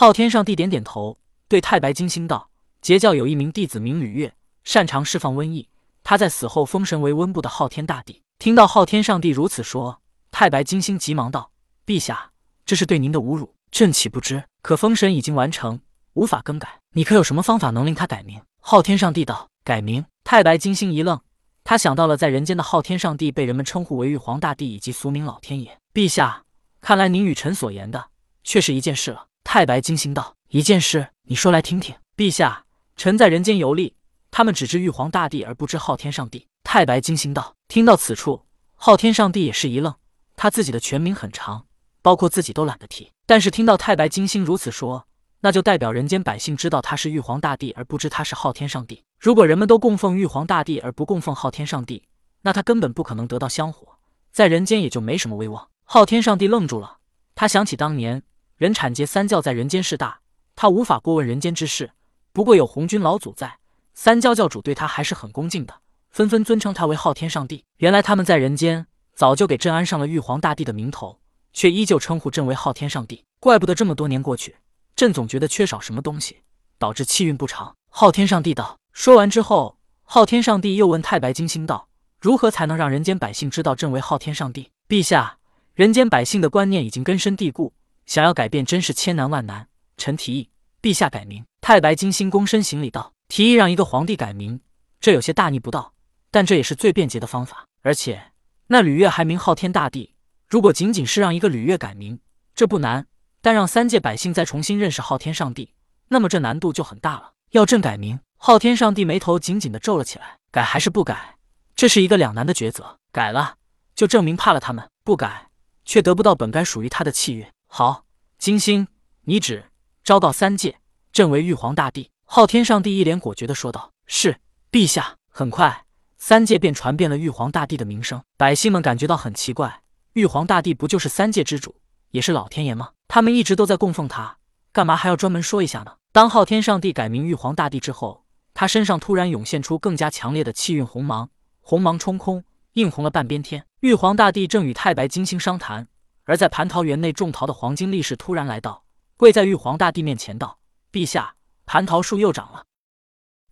昊天上帝点点头，对太白金星道：“截教有一名弟子名吕月，擅长释放瘟疫。他在死后封神为温部的昊天大帝。”听到昊天上帝如此说，太白金星急忙道：“陛下，这是对您的侮辱，朕岂不知？可封神已经完成，无法更改。你可有什么方法能令他改名？”昊天上帝道：“改名。”太白金星一愣，他想到了在人间的昊天上帝被人们称呼为玉皇大帝以及俗名老天爷。陛下，看来您与臣所言的却是一件事了。太白金星道：“一件事，你说来听听。”陛下，臣在人间游历，他们只知玉皇大帝而不知昊天上帝。太白金星道：“听到此处，昊天上帝也是一愣。他自己的全名很长，包括自己都懒得提。但是听到太白金星如此说，那就代表人间百姓知道他是玉皇大帝而不知他是昊天上帝。如果人们都供奉玉皇大帝而不供奉昊天上帝，那他根本不可能得到香火，在人间也就没什么威望。”昊天上帝愣住了，他想起当年人产劫三教在人间势大，他无法过问人间之事。不过有红军老祖在，三教教主对他还是很恭敬的。纷纷尊称他为昊天上帝。原来他们在人间早就给朕安上了玉皇大帝的名头，却依旧称呼朕为昊天上帝。怪不得这么多年过去，朕总觉得缺少什么东西，导致气运不长。昊天上帝道。说完之后，昊天上帝又问太白金星道：“如何才能让人间百姓知道朕为昊天上帝？”陛下，人间百姓的观念已经根深蒂固，想要改变真是千难万难。臣提议，陛下改名。太白金星躬身行礼道：“提议让一个皇帝改名，这有些大逆不道。”但这也是最便捷的方法，而且那吕月还名昊天大帝。如果仅仅是让一个吕月改名，这不难；但让三界百姓再重新认识昊天上帝，那么这难度就很大了。要朕改名，昊天上帝眉头紧紧的皱了起来。改还是不改，这是一个两难的抉择。改了，就证明怕了他们；不改，却得不到本该属于他的气运。好，金星，你旨昭告三界，朕为玉皇大帝。昊天上帝一脸果决的说道：“是，陛下。”很快。三界便传遍了玉皇大帝的名声，百姓们感觉到很奇怪，玉皇大帝不就是三界之主，也是老天爷吗？他们一直都在供奉他，干嘛还要专门说一下呢？当昊天上帝改名玉皇大帝之后，他身上突然涌现出更加强烈的气运红芒，红芒冲空，映红了半边天。玉皇大帝正与太白金星商谈，而在蟠桃园内种桃的黄金力士突然来到，跪在玉皇大帝面前道：“陛下，蟠桃树又长了。”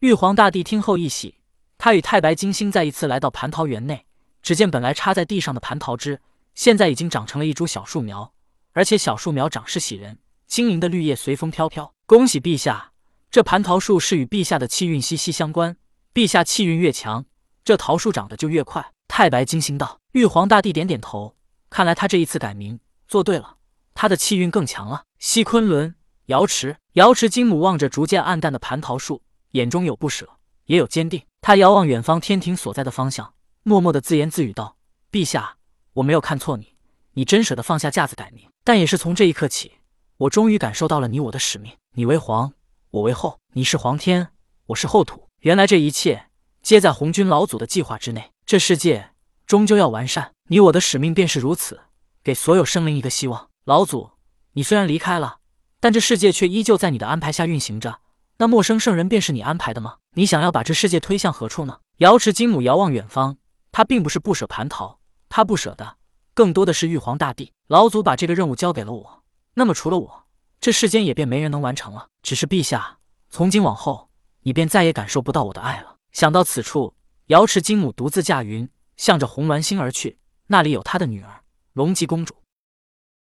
玉皇大帝听后一喜。他与太白金星再一次来到蟠桃园内，只见本来插在地上的蟠桃枝，现在已经长成了一株小树苗，而且小树苗长势喜人，晶莹的绿叶随风飘飘。恭喜陛下，这蟠桃树是与陛下的气运息息相关，陛下气运越强，这桃树长得就越快。太白金星道。玉皇大帝点点头，看来他这一次改名做对了，他的气运更强了。西昆仑瑶池，瑶池金母望着逐渐暗淡的蟠桃树，眼中有不舍，也有坚定。他遥望远方天庭所在的方向，默默的自言自语道：“陛下，我没有看错你，你真舍得放下架子改名。但也是从这一刻起，我终于感受到了你我的使命。你为皇，我为后；你是皇天，我是后土。原来这一切皆在红军老祖的计划之内。这世界终究要完善，你我的使命便是如此，给所有生灵一个希望。老祖，你虽然离开了，但这世界却依旧在你的安排下运行着。”那陌生圣人便是你安排的吗？你想要把这世界推向何处呢？瑶池金母遥望远方，他并不是不舍蟠桃，他不舍的更多的是玉皇大帝。老祖把这个任务交给了我，那么除了我，这世间也便没人能完成了。只是陛下，从今往后，你便再也感受不到我的爱了。想到此处，瑶池金母独自驾云，向着红鸾星而去，那里有他的女儿龙吉公主。